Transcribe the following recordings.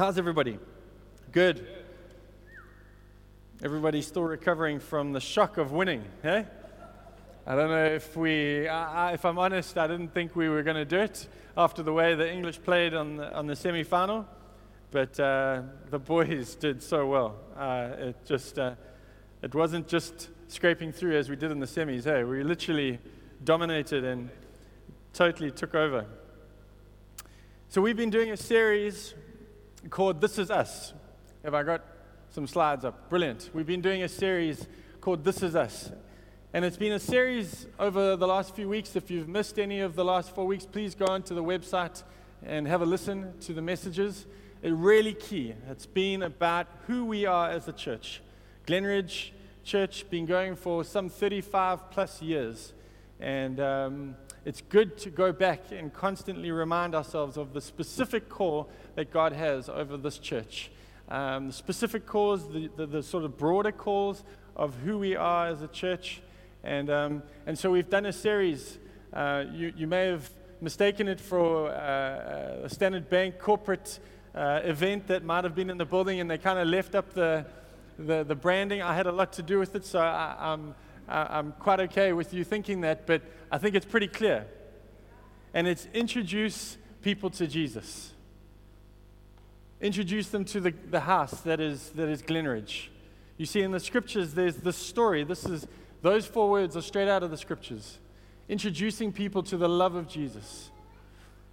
How's everybody? Good. Everybody's still recovering from the shock of winning, eh? I don't know if we, I, if I'm honest, I didn't think we were going to do it after the way the English played on the, on the semi final, but uh, the boys did so well. Uh, it just, uh, it wasn't just scraping through as we did in the semis, hey? We literally dominated and totally took over. So we've been doing a series called This Is Us. Have I got some slides up? Brilliant. We've been doing a series called This Is Us. And it's been a series over the last few weeks. If you've missed any of the last four weeks, please go onto the website and have a listen to the messages. It's really key. It's been about who we are as a church. Glenridge Church been going for some 35 plus years. And um, it's good to go back and constantly remind ourselves of the specific call that God has over this church. Um, the specific calls, the, the, the, sort of broader calls of who we are as a church. And, um, and so we've done a series. Uh, you, you may have mistaken it for uh, a Standard Bank corporate uh, event that might have been in the building, and they kind of left up the, the, the, branding. I had a lot to do with it, so I, I'm I'm quite okay with you thinking that, but I think it's pretty clear. And it's introduce people to Jesus. Introduce them to the, the house that is, that is Glenridge. You see, in the scriptures, there's this story. This is, those four words are straight out of the scriptures. Introducing people to the love of Jesus.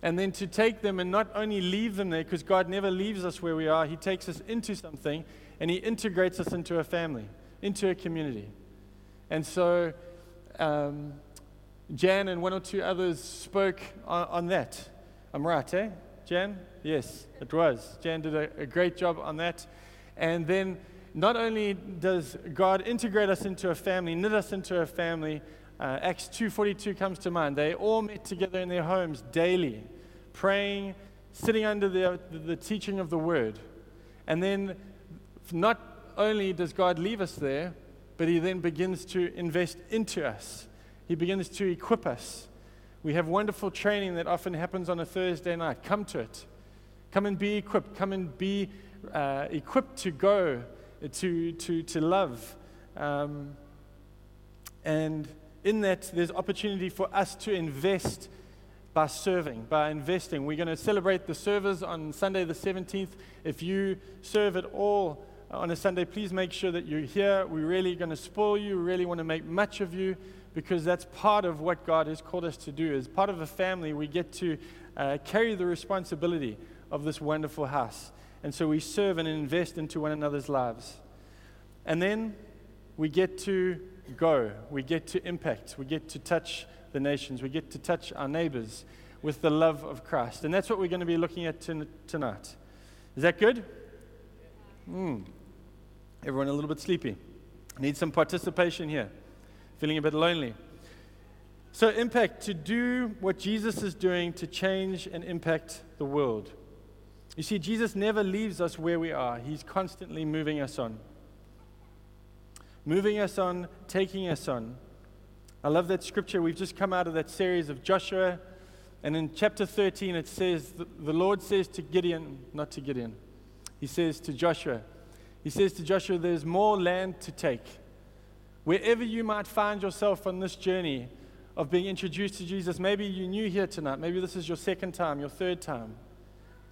And then to take them and not only leave them there, because God never leaves us where we are, He takes us into something and He integrates us into a family, into a community. And so um, Jan and one or two others spoke on, on, that. I'm right, eh? Jan? Yes, it was. Jan did a, a great job on that. And then not only does God integrate us into a family, knit us into a family, uh, Acts 2.42 comes to mind. They all met together in their homes daily, praying, sitting under the, the, the teaching of the word. And then not only does God leave us there, but He then begins to invest into us. He begins to equip us. We have wonderful training that often happens on a Thursday night. Come to it. Come and be equipped. Come and be uh, equipped to go, to, to, to love. Um, and in that, there's opportunity for us to invest by serving, by investing. We're going to celebrate the servers on Sunday the 17th. If you serve at all, on a Sunday, please make sure that you're here. We're really going to spoil you. We really want to make much of you because that's part of what God has called us to do. As part of a family, we get to uh, carry the responsibility of this wonderful house. And so we serve and invest into one another's lives. And then we get to go, we get to impact, we get to touch the nations, we get to touch our neighbors with the love of Christ. And that's what we're going to be looking at tonight. Is that good? Hmm. Everyone a little bit sleepy. Need some participation here. Feeling a bit lonely. So, impact to do what Jesus is doing to change and impact the world. You see, Jesus never leaves us where we are, He's constantly moving us on. Moving us on, taking us on. I love that scripture. We've just come out of that series of Joshua. And in chapter 13, it says, the Lord says to Gideon, not to Gideon, He says to Joshua, he says to Joshua, There's more land to take. Wherever you might find yourself on this journey of being introduced to Jesus, maybe you're new here tonight, maybe this is your second time, your third time.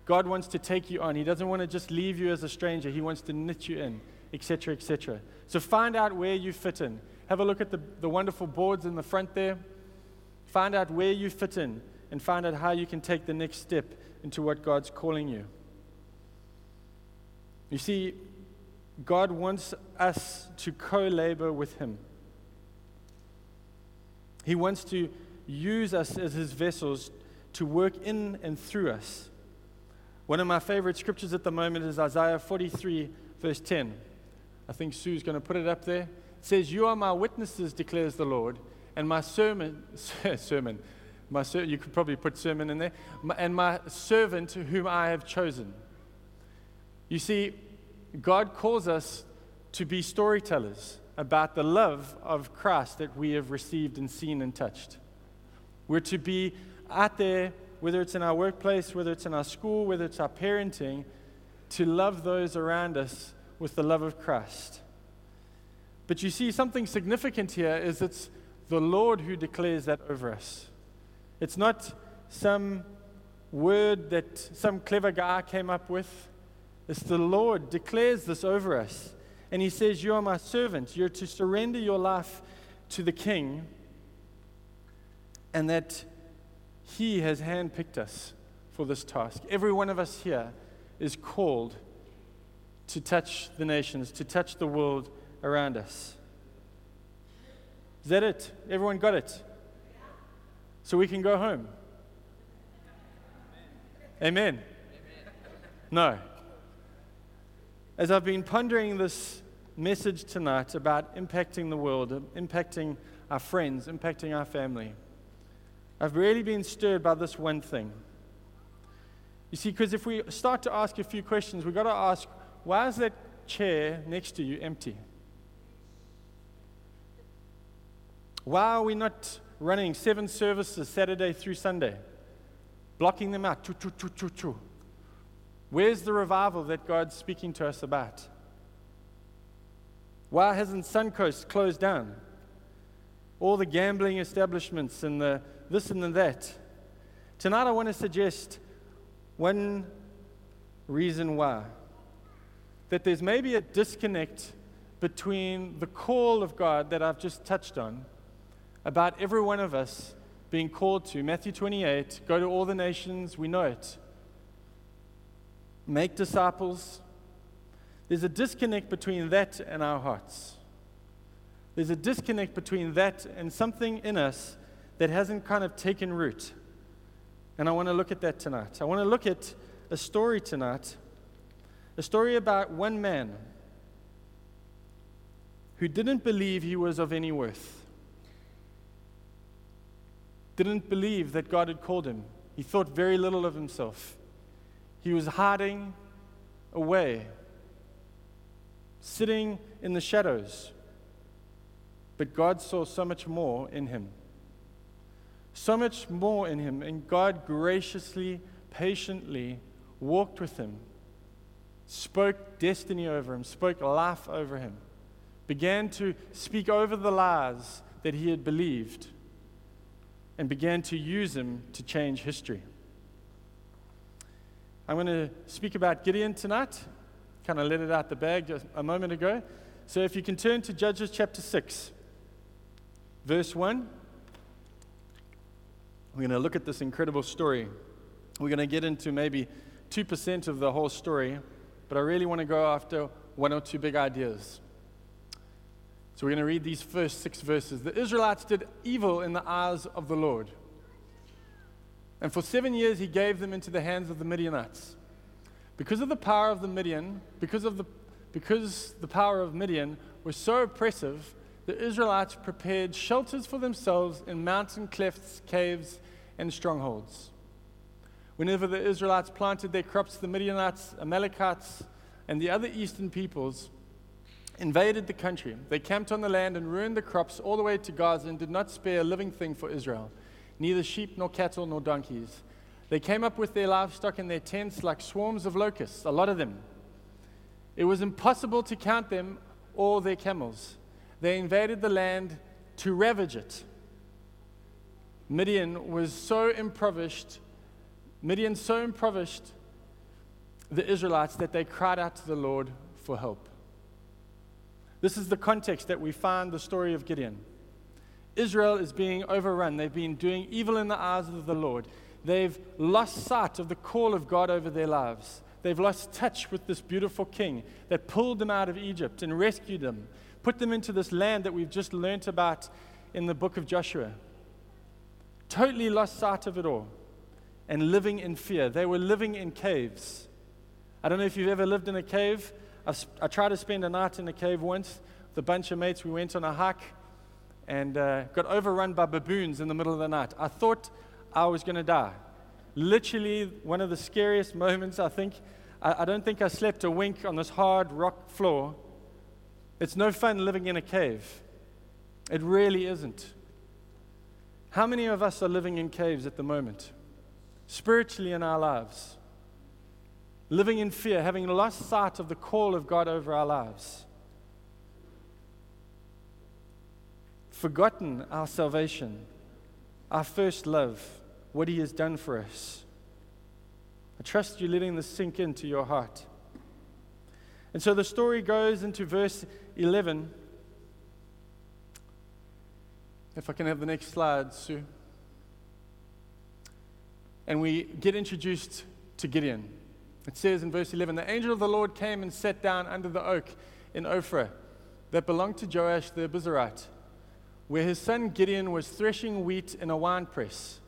God wants to take you on. He doesn't want to just leave you as a stranger, He wants to knit you in, etc., etc. So find out where you fit in. Have a look at the, the wonderful boards in the front there. Find out where you fit in and find out how you can take the next step into what God's calling you. You see, God wants us to co labor with Him. He wants to use us as His vessels to work in and through us. One of my favorite scriptures at the moment is Isaiah 43, verse 10. I think Sue's going to put it up there. It says, You are my witnesses, declares the Lord, and my sermon, sermon, my ser- you could probably put sermon in there, and my servant whom I have chosen. You see, God calls us to be storytellers about the love of Christ that we have received and seen and touched. We're to be out there, whether it's in our workplace, whether it's in our school, whether it's our parenting, to love those around us with the love of Christ. But you see, something significant here is it's the Lord who declares that over us. It's not some word that some clever guy came up with. It's the Lord declares this over us. And he says, You are my servant. You're to surrender your life to the king, and that he has handpicked us for this task. Every one of us here is called to touch the nations, to touch the world around us. Is that it? Everyone got it? So we can go home. Amen. Amen. No. As I've been pondering this message tonight about impacting the world, impacting our friends, impacting our family, I've really been stirred by this one thing. You see, because if we start to ask a few questions, we've got to ask why is that chair next to you empty? Why are we not running seven services Saturday through Sunday? Blocking them out. Choo, choo, choo. Where's the revival that God's speaking to us about? Why hasn't Suncoast closed down? All the gambling establishments and the this and the that. Tonight I want to suggest one reason why. That there's maybe a disconnect between the call of God that I've just touched on about every one of us being called to. Matthew 28 go to all the nations, we know it. Make disciples. There's a disconnect between that and our hearts. There's a disconnect between that and something in us that hasn't kind of taken root. And I want to look at that tonight. I want to look at a story tonight, a story about one man who didn't believe he was of any worth, didn't believe that God had called him. He thought very little of himself. He was hiding away, sitting in the shadows. But God saw so much more in him so much more in him. And God graciously, patiently walked with him, spoke destiny over him, spoke life over him, began to speak over the lies that he had believed, and began to use him to change history. I'm going to speak about Gideon tonight. Kind of let it out the bag just a moment ago. So if you can turn to Judges chapter 6, verse 1. We're going to look at this incredible story. We're going to get into maybe 2% of the whole story, but I really want to go after one or two big ideas. So we're going to read these first six verses. The Israelites did evil in the eyes of the Lord. And for seven years he gave them into the hands of the Midianites. Because of the power of the Midian, because of the because the power of Midian was so oppressive, the Israelites prepared shelters for themselves in mountain clefts, caves, and strongholds. Whenever the Israelites planted their crops, the Midianites, Amalekites, and the other eastern peoples invaded the country. They camped on the land and ruined the crops all the way to Gaza and did not spare a living thing for Israel, neither sheep nor cattle nor donkeys. They came up with their livestock in their tents like swarms of locusts, a lot of them. It was impossible to count them or their camels. They invaded the land to ravage it. Midian was so impoverished, Midian so impoverished the Israelites that they cried out to the Lord for help. This is the context that we find the story of Gideon. Israel is being overrun. They've been doing evil in the eyes of the Lord. They've lost sight of the call of God over their lives. They've lost touch with this beautiful king that pulled them out of Egypt and rescued them, put them into this land that we've just learnt about in the book of Joshua totally lost sight of it all and living in fear. They were living in caves. I don't know if you've ever lived in a cave. I've, i tried to spend a night in a cave once with a bunch of mates. We went on a hike and uh, got overrun by baboons in the middle of the night. I thought I was going to die. Literally, one of the scariest moments, I think. I, I don't think I slept a wink on this hard rock floor. It's no fun living in a cave. It really isn't. How many of us are living in caves at the moment, spiritually in our lives? living in fear, having lost sight of the call of God over our lives, forgotten our salvation, our first love, what He has done for us. I trust you letting this sink into your heart. And so the story goes into verse 11. If I can have the next slide, Sue. And we get introduced to Gideon. It says in verse 11 The angel of the Lord came and sat down under the oak in Ophrah that belonged to Joash the Abiezrite, where his son Gideon was threshing wheat in a wine press.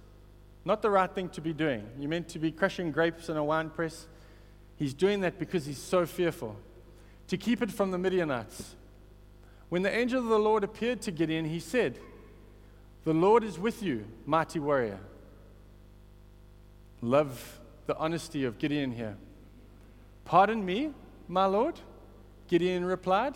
Not the right thing to be doing. You're meant to be crushing grapes in a wine press. He's doing that because he's so fearful. To keep it from the Midianites. When the angel of the Lord appeared to Gideon, he said, The Lord is with you, mighty warrior. Love the honesty of Gideon here. Pardon me, my Lord, Gideon replied.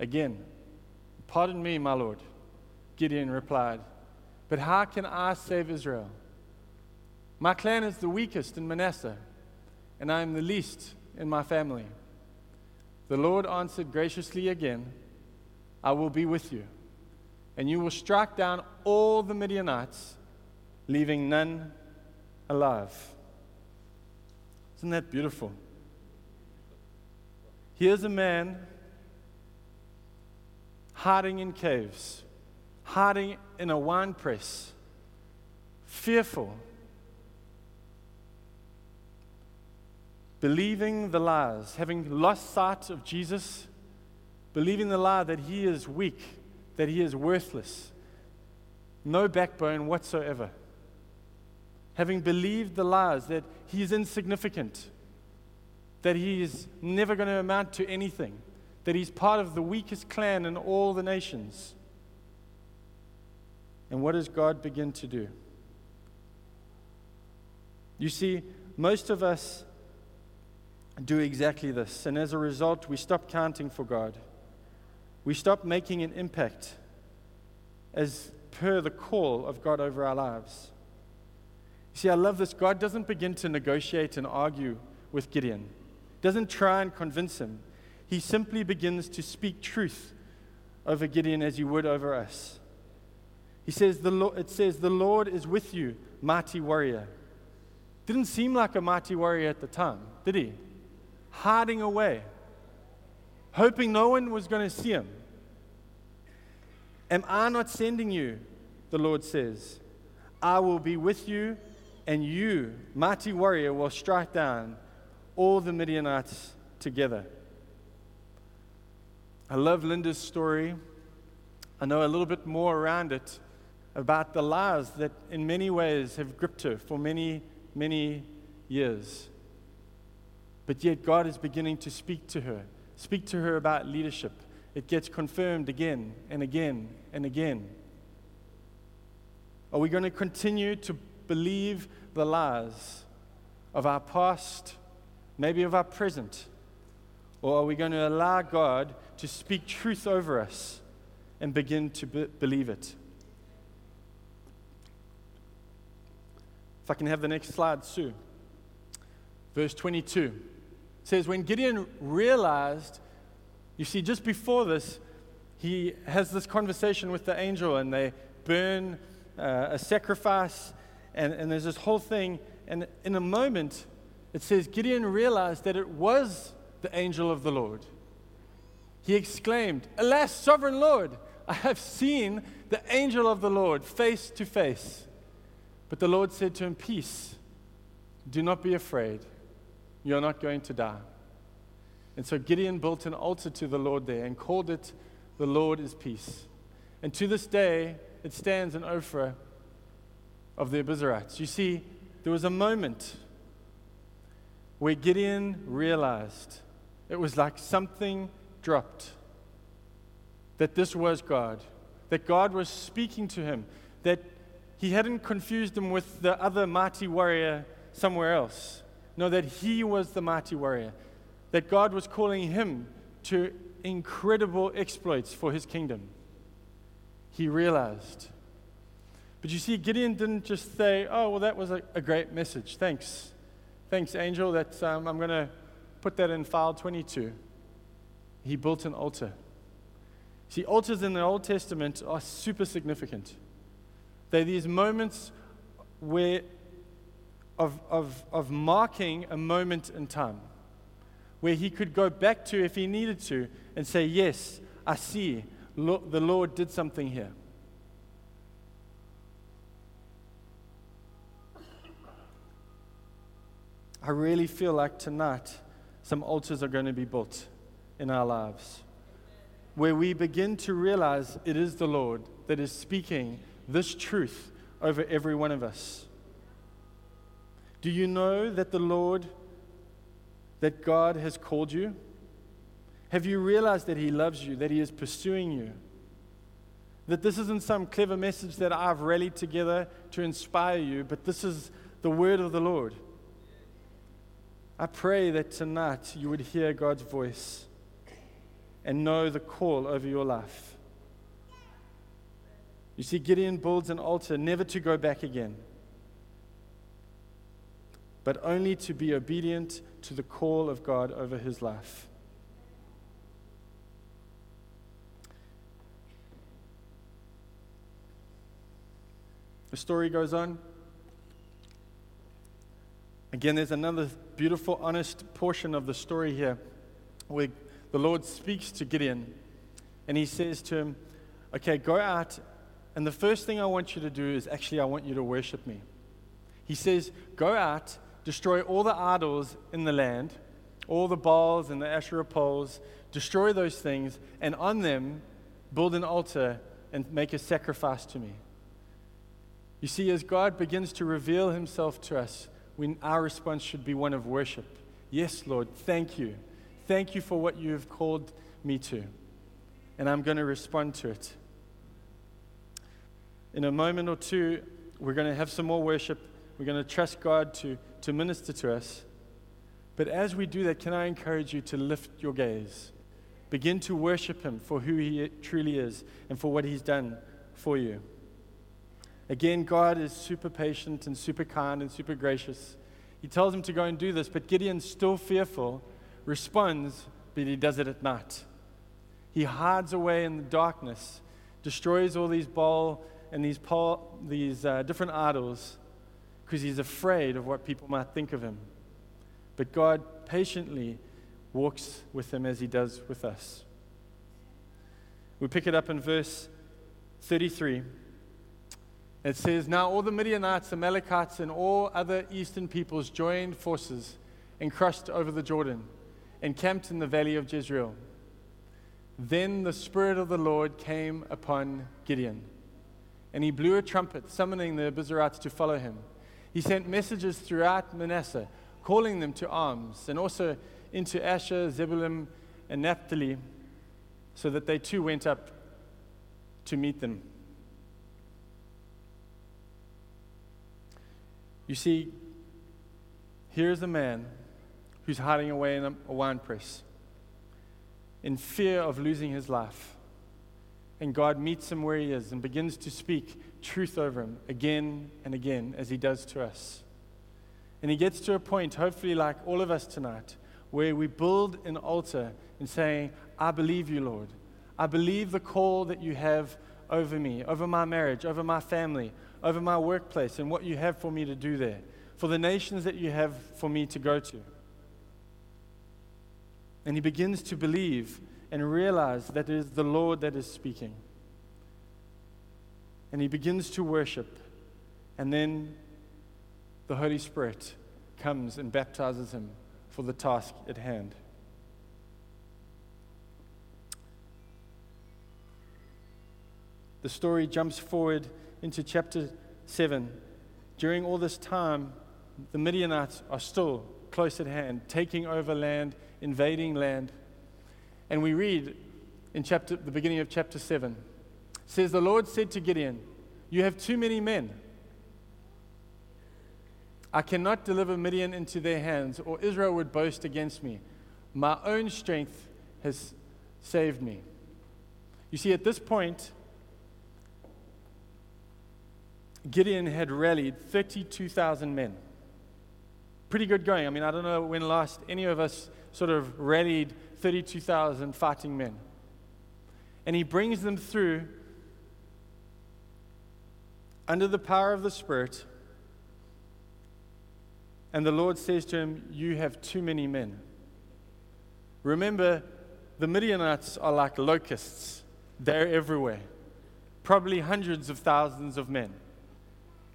Again, pardon me, my Lord. Gideon replied. But how can I save Israel? My clan is the weakest in Manasseh, and I am the least in my family. The Lord answered graciously again, I will be with you, and you will strike down all the Midianites, leaving none alive. Isn't that beautiful? Here's a man hiding in caves hiding in a wine press, fearful, believing the lies, having lost sight of Jesus, believing the lie that he is weak, that he is worthless, no backbone whatsoever. Having believed the lies that he is insignificant, that he is never going to amount to anything, that he's part of the weakest clan in all the nations. And what does God begin to do? You see, most of us do exactly this. And as a result, we stop counting for God. We stop making an impact as per the call of God over our lives. You see, I love this. God doesn't begin to negotiate and argue with Gideon, doesn't try and convince him. He simply begins to speak truth over Gideon as he would over us. He says, the Lord, it says, The Lord is with you, mighty warrior. Didn't seem like a mighty warrior at the time, did he? Hiding away, hoping no one was going to see him. Am I not sending you? The Lord says, I will be with you, and you, mighty warrior, will strike down all the Midianites together. I love Linda's story. I know a little bit more around it about the lies that in many ways have gripped her for many, many years. But yet, God is beginning to speak to her, speak to her about leadership. It gets confirmed again and again and again. Are we going to continue to believe the lies of our past, maybe of our present? Or are we going to allow God to speak truth over us and begin to be- believe it? If I can have the next slide, Sue. Verse 22 says, When Gideon realized, you see, just before this, he has this conversation with the angel and they burn uh, a sacrifice, and, and there's this whole thing. And in a moment, it says Gideon realized that it was the angel of the Lord. He exclaimed, Alas, sovereign Lord, I have seen the angel of the Lord face to face. But the Lord said to him, Peace, do not be afraid. You're not going to die. And so Gideon built an altar to the Lord there and called it, The Lord is Peace. And to this day, it stands in Ophrah of the Abiezrites. You see, there was a moment where Gideon realized it was like something dropped that this was God, that God was speaking to him, that he hadn't confused him with the other mighty warrior somewhere else. No, that he was the mighty warrior, that God was calling him to incredible exploits for his kingdom. He realized. But you see, Gideon didn't just say, Oh, well, that was a, a great message. Thanks. Thanks, angel. That, um, I'm going to put that in file 22. He built an altar. See, altars in the Old Testament are super significant. They're these moments where of, of, of marking a moment in time where he could go back to if he needed to and say, Yes, I see, the Lord did something here. I really feel like tonight some altars are going to be built in our lives where we begin to realize it is the Lord that is speaking this truth over every one of us. Do you know that the Lord, that God has called you? Have you realized that He loves you, that He is pursuing you? That this isn't some clever message that I've rallied together to inspire you, but this is the word of the Lord. I pray that tonight you would hear God's voice and know the call over your life. You see, Gideon builds an altar never to go back again, but only to be obedient to the call of God over his life. The story goes on. Again, there's another beautiful, honest portion of the story here where the Lord speaks to Gideon and he says to him, Okay, go out, and the first thing I want you to do is actually, I want you to worship me. He says, Go out, destroy all the idols in the land, all the Baals and the Asherah poles, destroy those things, and on them build an altar and make a sacrifice to me. You see, as God begins to reveal himself to us, when our response should be one of worship. Yes, Lord, thank you. Thank you for what you have called me to. And I'm going to respond to it. In a moment or two, we're going to have some more worship. We're going to trust God to, to minister to us. But as we do that, can I encourage you to lift your gaze? Begin to worship Him for who He truly is and for what He's done for you. Again, God is super patient and super kind and super gracious. He tells him to go and do this, but Gideon's still fearful, responds, but he does it at night. He hides away in the darkness, destroys all these Baal and these, Paul, these uh, different idols because he's afraid of what people might think of him. But God patiently walks with him as he does with us. We pick it up in verse 33. It says, Now all the Midianites, Amalekites, and all other eastern peoples joined forces and crossed over the Jordan and camped in the valley of Jezreel. Then the Spirit of the Lord came upon Gideon, and he blew a trumpet, summoning the Abiezrites to follow him. He sent messages throughout Manasseh, calling them to arms, and also into Asher, Zebulun, and Naphtali, so that they too went up to meet them. You see, here's a man who's hiding away in a, wine press in fear of losing his life. And God meets him where he is and begins to speak truth over him again and again, as he does to us. And he gets to a point, hopefully, like all of us tonight, where we build an altar and saying, I believe you, Lord. I believe the call that you have over me, over my marriage, over my family, over my workplace and what you have for me to do there, for the nations that you have for me to go to. And he begins to believe and realize that it is the Lord that is speaking. And he begins to worship. And then the Holy Spirit comes and baptizes him for the task at hand. The story jumps forward into chapter 7. During all this time, the Midianites are still close at hand, taking over land, invading land. And we read in chapter, the beginning of chapter 7 says, The Lord said to Gideon, You have too many men. I cannot deliver Midian into their hands, or Israel would boast against me. My own strength has saved me. You see, at this point, Gideon had rallied 32,000 men. Pretty good going. I mean, I don't know when last any of us sort of rallied 32,000 fighting men. And he brings them through under the power of the Spirit. And the Lord says to him, You have too many men. Remember, the Midianites are like locusts, they're everywhere. Probably hundreds of thousands of men.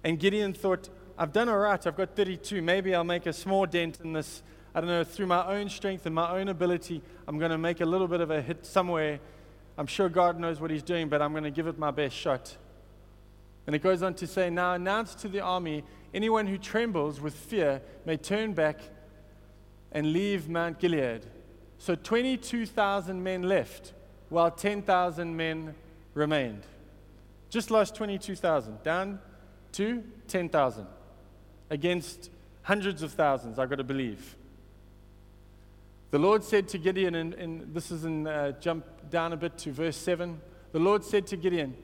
And Gideon thought, I've done all right. I've got 32. Maybe I'll make a small dent in this. I don't know, through my own strength and my own ability, I'm going to make a little bit of a hit somewhere. I'm sure God knows what He's doing, but I'm going to give it my best shot. And it goes on to say, Now announce to the army anyone who trembles with fear may turn back and leave Mount Gilead. So 22,000 men left, while 10,000 men remained. Just lost 22,000, down to 10,000 against hundreds of thousands, I've got to believe. The Lord said to Gideon, and, and this is in, uh, jump down a bit to verse 7. The Lord said to Gideon,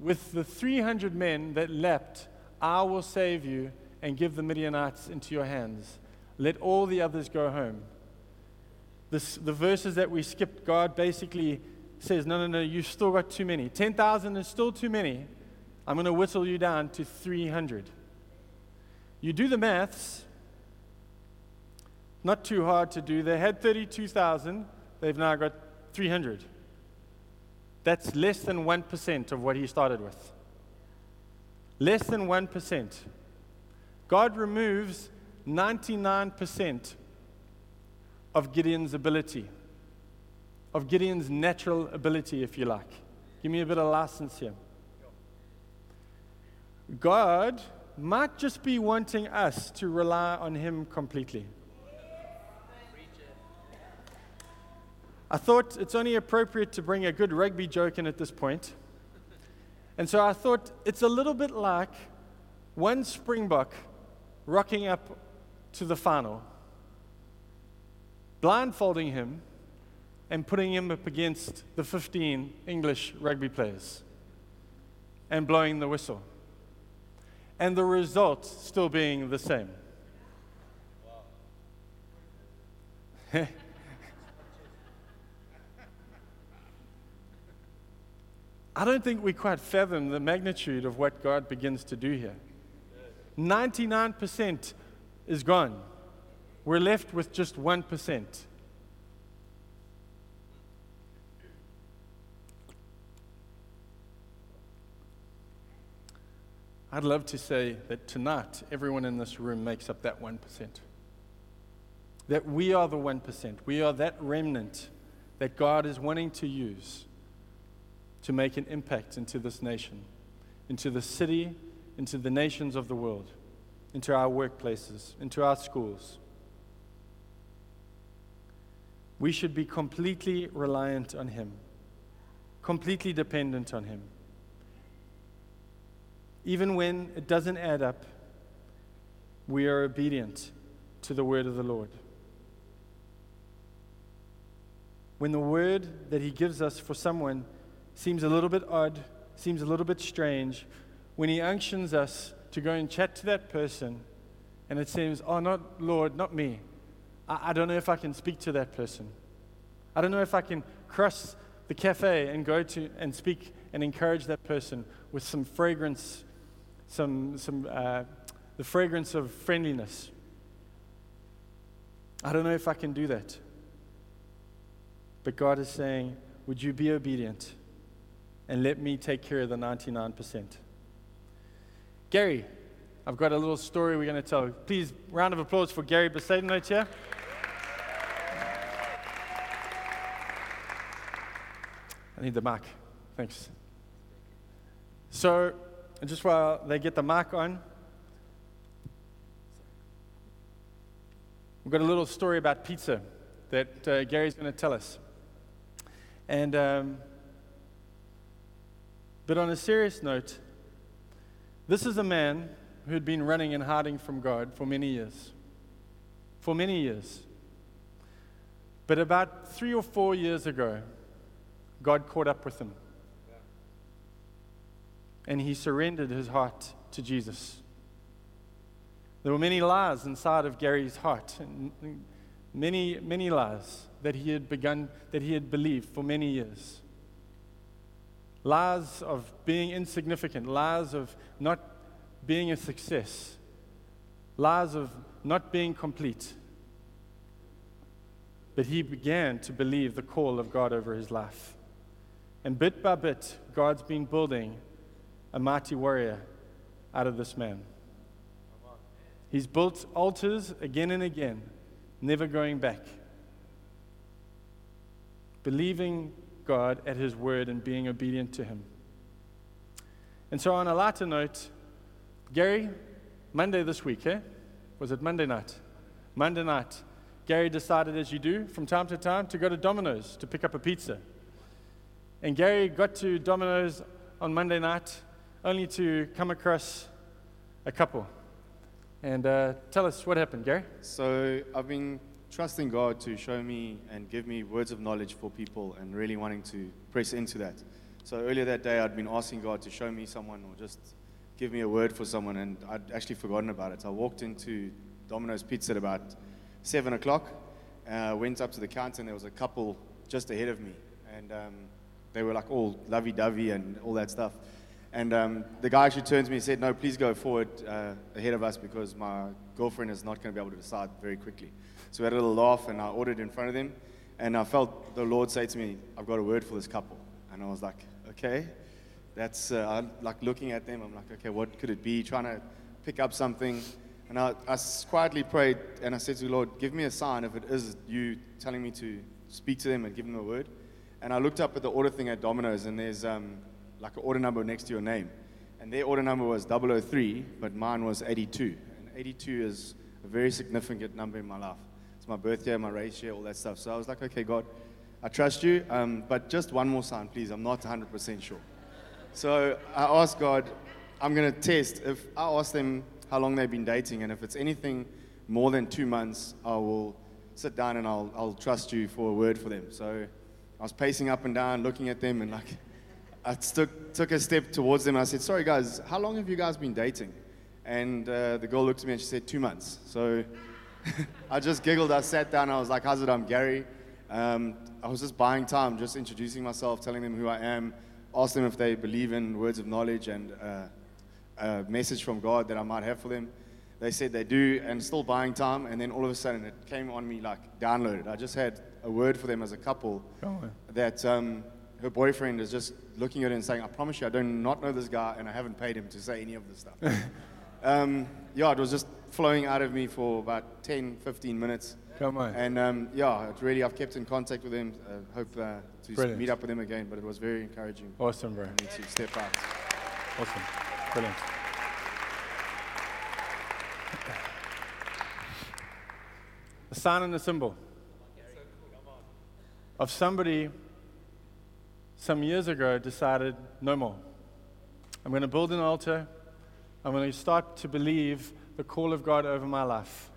With the 300 men that leapt, I will save you and give the Midianites into your hands. Let all the others go home. This, the verses that we skipped, God basically says, No, no, no, you've still got too many. 10,000 is still too many. I'm going to whittle you down to 300. You do the maths, not too hard to do. They had 32,000, they've now got 300. That's less than 1% of what he started with. Less than 1%. God removes 99% of Gideon's ability, of Gideon's natural ability, if you like. Give me a bit of license here. God might just be wanting us to rely on Him completely. I thought it's only appropriate to bring a good rugby joke in at this point. And so I thought it's a little bit like one Springbok rocking up to the final, blindfolding him and putting him up against the 15 English rugby players and blowing the whistle and the result still being the same. I don't think we quite fathom the magnitude of what God begins to do here. 99% is gone. We're left with just 1%. I'd love to say that tonight, everyone in this room makes up that 1%. That we are the 1%. We are that remnant that God is wanting to use to make an impact into this nation, into the city, into the nations of the world, into our workplaces, into our schools. We should be completely reliant on Him, completely dependent on Him even when it doesn't add up, we are obedient to the word of the Lord. When the word that He gives us for someone seems a little bit odd, seems a little bit strange, when He unctions us to go and chat to that person, and it seems, oh, not Lord, not me. I, I don't know if I can speak to that person. I don't know if I can cross the cafe and go to and speak and encourage that person with some fragrance some, some uh, the fragrance of friendliness. I don't know if I can do that. But God is saying, Would you be obedient and let me take care of the 99%? Gary, I've got a little story we're going to tell. Please, round of applause for Gary Bezuidenhout here. I need the mic. Thanks. So, just while they get the mic on, we've got a little story about pizza that uh, Gary's going to tell us. And, um, but on a serious note, this is a man who had been running and hiding from God for many years. For many years. But about three or four years ago, God caught up with him. And he surrendered his heart to Jesus. There were many lies inside of Gary's heart, many, many lies that he had begun, that he had believed for many years. Lies of being insignificant, lies of not being a success, lies of not being complete. But he began to believe the call of God over his life. And bit by bit, God's been building a mighty warrior out of this man. He's built altars again and again, never going back. Believing God at His word and being obedient to Him. And so, on a lighter note, Gary, Monday this week, eh? Was it Monday night? Monday night, Gary decided, as you do from time to time, to go to Domino's to pick up a pizza. And Gary got to Domino's on Monday night only to come across a couple. And uh, tell us what happened, Gary. So I've been trusting God to show me and give me words of knowledge for people and really wanting to press into that. So earlier that day, I'd been asking God to show me someone or just give me a word for someone, and I'd actually forgotten about it. I walked into Domino's Pizza at about 7 o'clock, uh, went up to the counter, and there was a couple just ahead of me. And um, they were like all lovey dovey and all that stuff. And um, the guy actually turned to me and said, No, please go forward uh, ahead of us because my girlfriend is not going to be able to decide very quickly. So we had a little laugh and I ordered in front of them. And I felt the Lord say to me, I've got a word for this couple. And I was like, Okay. That's uh, like looking at them. I'm like, Okay, what could it be? Trying to pick up something. And I, I quietly prayed and I said to the Lord, Give me a sign if it is you telling me to speak to them and give them a word. And I looked up at the order thing at Domino's and there's. Um, like an order number next to your name. And their order number was 003, but mine was 82. And 82 is a very significant number in my life. It's my birthday, my race year, all that stuff. So I was like, okay, God, I trust you, um, but just one more sign, please. I'm not 100% sure. So I asked God, I'm going to test. If I ask them how long they've been dating, and if it's anything more than two months, I will sit down and I'll, I'll trust you for a word for them. So I was pacing up and down, looking at them, and like, I took, took a step towards them. I said, Sorry, guys, how long have you guys been dating? And uh, the girl looked at me and she said, Two months. So I just giggled. I sat down. I was like, How's it? I'm Gary. Um, I was just buying time, just introducing myself, telling them who I am, asking them if they believe in words of knowledge and uh, a message from God that I might have for them. They said they do, and still buying time. And then all of a sudden, it came on me like downloaded. I just had a word for them as a couple that um, her boyfriend is just looking at her and saying, I promise you, I do not know this guy and I haven't paid him to say any of this stuff. um, yeah, it was just flowing out of me for about 10, 15 minutes. Come on. And um, yeah, it really, I've kept in contact with him. Uh, hope uh, to Brilliant. meet up with him again, but it was very encouraging. Awesome, bro. I need to step out. Awesome. Brilliant. A sign and a symbol of somebody some years ago decided no more. I'm going to build an altar. I'm going to start to believe the call of God over my life.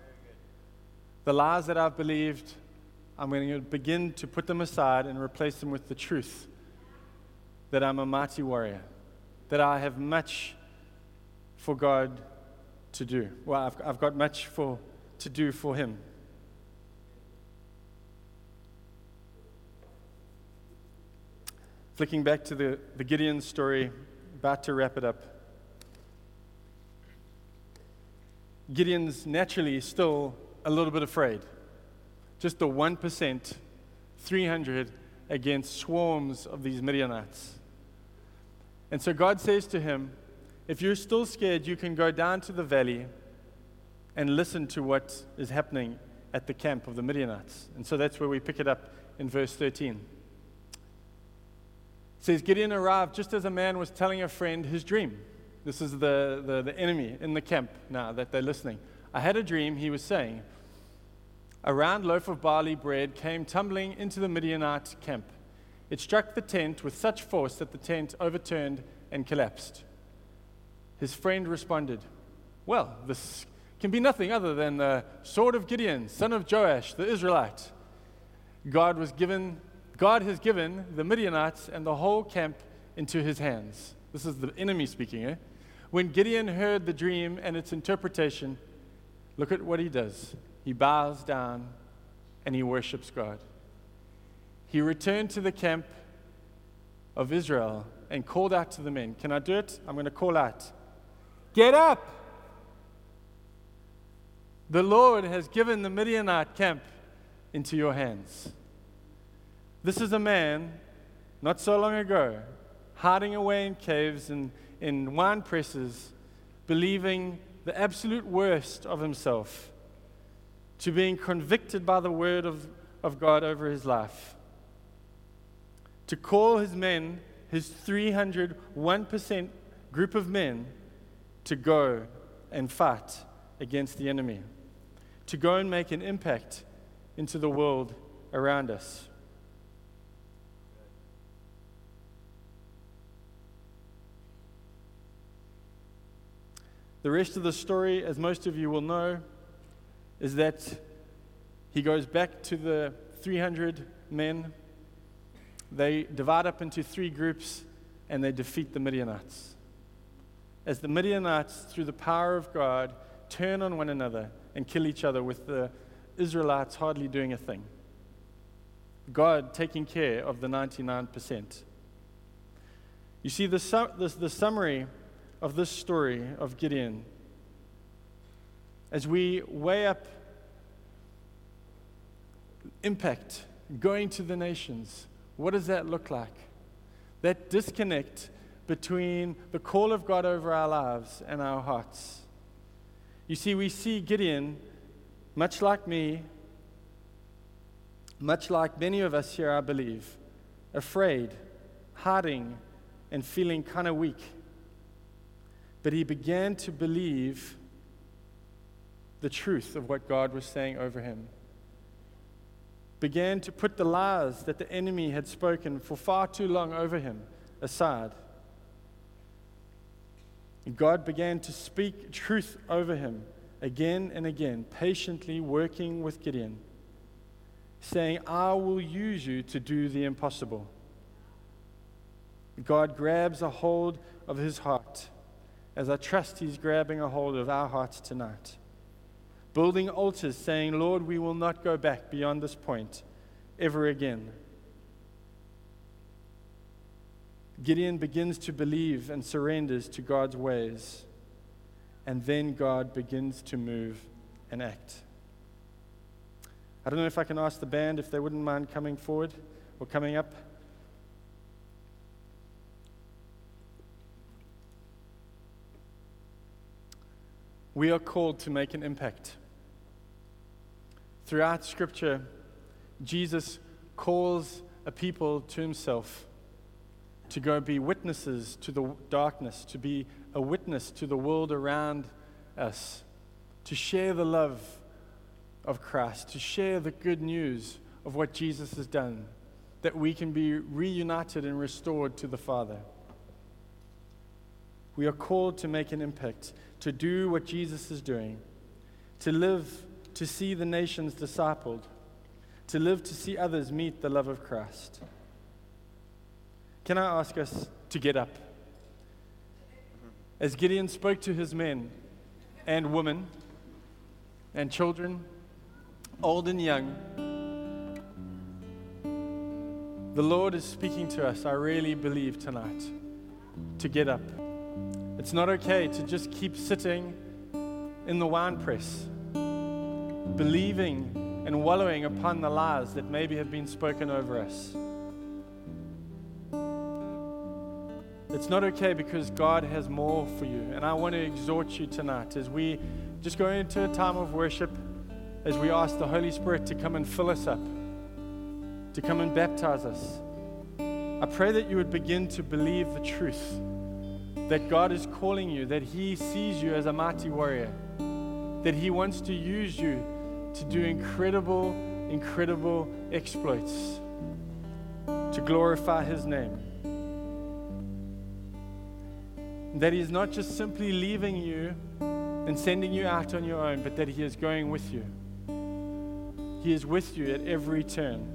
The lies that I've believed, I'm going to begin to put them aside and replace them with the truth that I'm a mighty warrior, that I have much for God to do. Well, I've, I've got much for, to do for Him. Flicking back to the, the Gideon story, about to wrap it up. Gideon's naturally still a little bit afraid. Just the 1%, 300 against swarms of these Midianites. And so God says to him, If you're still scared, you can go down to the valley and listen to what is happening at the camp of the Midianites. And so that's where we pick it up in verse 13 It says Gideon arrived just as a man was telling a friend his dream. This is the, the, the enemy in the camp now that they're listening. I had a dream, he was saying. a round loaf of barley bread came tumbling into the Midianite camp. It struck the tent with such force that the tent overturned and collapsed. His friend responded, Well, this can be nothing other than the sword of Gideon, son of Joash, the Israelite. God was given God has given the Midianites and the whole camp into his hands. This is the enemy speaking. Eh? When Gideon heard the dream and its interpretation, look at what he does. He bows down and he worships God. He returned to the camp of Israel and called out to the men. Can I do it? I'm going to call out. Get up! The Lord has given the Midianite camp into your hands. This is a man, not so long ago, hiding away in caves and in wine presses, believing the absolute worst of himself, to being convicted by the word of, of God over his life, to call his men, his 301% group of men, to go and fight against the enemy, to go and make an impact into the world around us. The rest of the story, as most of you will know, is that he goes back to the 300 men. They divide up into three groups and they defeat the Midianites. As the Midianites, through the power of God, turn on one another and kill each other, with the Israelites hardly doing a thing. God taking care of the 99%. You see, the, su- the, the summary of this story of Gideon, as we weigh up impact, going to the nations, what does that look like? That disconnect between the call of God over our lives and our hearts. You see, we see Gideon, much like me, much like many of us here, I believe, afraid, hiding, and feeling kind of weak. But he began to believe the truth of what God was saying over him. Began to put the lies that the enemy had spoken for far too long over him aside. God began to speak truth over him again and again, patiently working with Gideon, saying, I will use you to do the impossible. God grabs a hold of his heart as I trust He's grabbing a hold of our hearts tonight. Building altars, saying, Lord, we will not go back beyond this point ever again. Gideon begins to believe and surrenders to God's ways. And then God begins to move and act. I don't know if I can ask the band if they wouldn't mind coming forward or coming up. We are called to make an impact. Throughout Scripture, Jesus calls a people to himself to go be witnesses to the darkness, to be a witness to the world around us, to share the love of Christ, to share the good news of what Jesus has done, that we can be reunited and restored to the Father. We are called to make an impact to do what Jesus is doing, to live to see the nations discipled, to live to see others meet the love of Christ. Can I ask us to get up? As Gideon spoke to his men and women and children, old and young, the Lord is speaking to us, I really believe, tonight, to get up. It's not okay to just keep sitting in the wine press, believing and wallowing upon the lies that maybe have been spoken over us. It's not okay because God has more for you. And I want to exhort you tonight as we just go into a time of worship, as we ask the Holy Spirit to come and fill us up, to come and baptize us. I pray that you would begin to believe the truth that God is calling you, that He sees you as a mighty warrior, that He wants to use you to do incredible, incredible exploits to glorify His name. That He's not just simply leaving you and sending you out on your own, but that He is going with you. He is with you at every turn.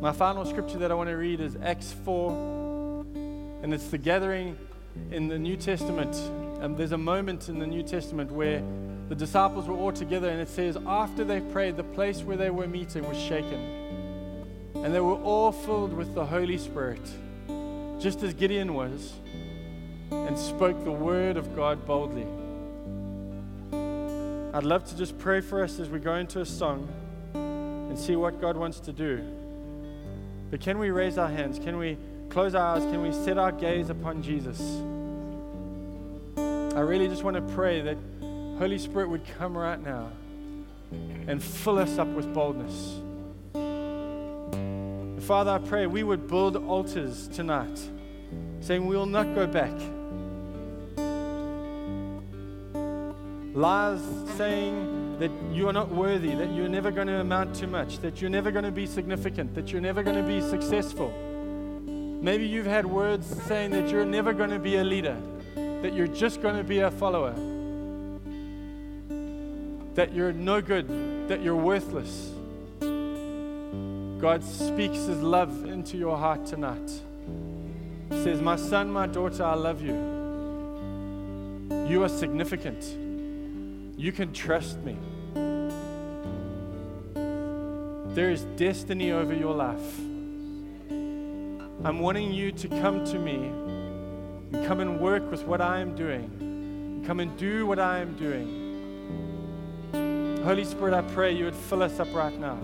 My final scripture that I want to read is Acts 4, and it's the gathering in the New Testament. And there's a moment in the New Testament where the disciples were all together, and it says, after they prayed, the place where they were meeting was shaken. And they were all filled with the Holy Spirit, just as Gideon was, and spoke the word of God boldly. I'd love to just pray for us as we go into a song and see what God wants to do. But can we raise our hands? Can we close our eyes? Can we set our gaze upon Jesus? I really just want to pray that Holy Spirit would come right now and fill us up with boldness. Father, I pray we would build altars tonight, saying we will not go back. Lies saying that you are not worthy, that you're never going to amount to much, that you're never going to be significant, that you're never going to be successful. Maybe you've had words saying that you're never going to be a leader, that you're just going to be a follower, that you're no good, that you're worthless. God speaks His love into your heart tonight. He says, My son, my daughter, I love you. You are significant. You can trust me. There is destiny over your life. I'm wanting you to come to me and come and work with what I am doing. Come and do what I am doing. Holy Spirit, I pray you would fill us up right now.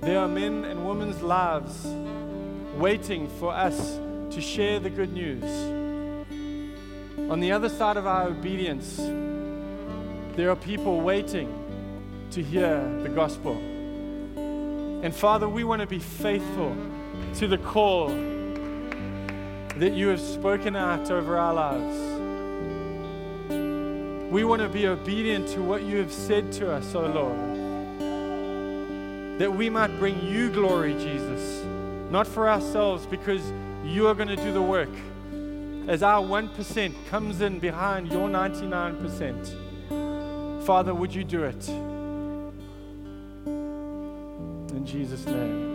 There are men and women's lives waiting for us to share the good news. On the other side of our obedience, there are people waiting to hear the gospel. And Father, we want to be faithful to the call that you have spoken out over our lives. We want to be obedient to what you have said to us, O oh Lord. That we might bring you glory, Jesus, not for ourselves, because you are going to do the work as our 1% comes in behind your 99%. Father, would you do it? Jesus' name.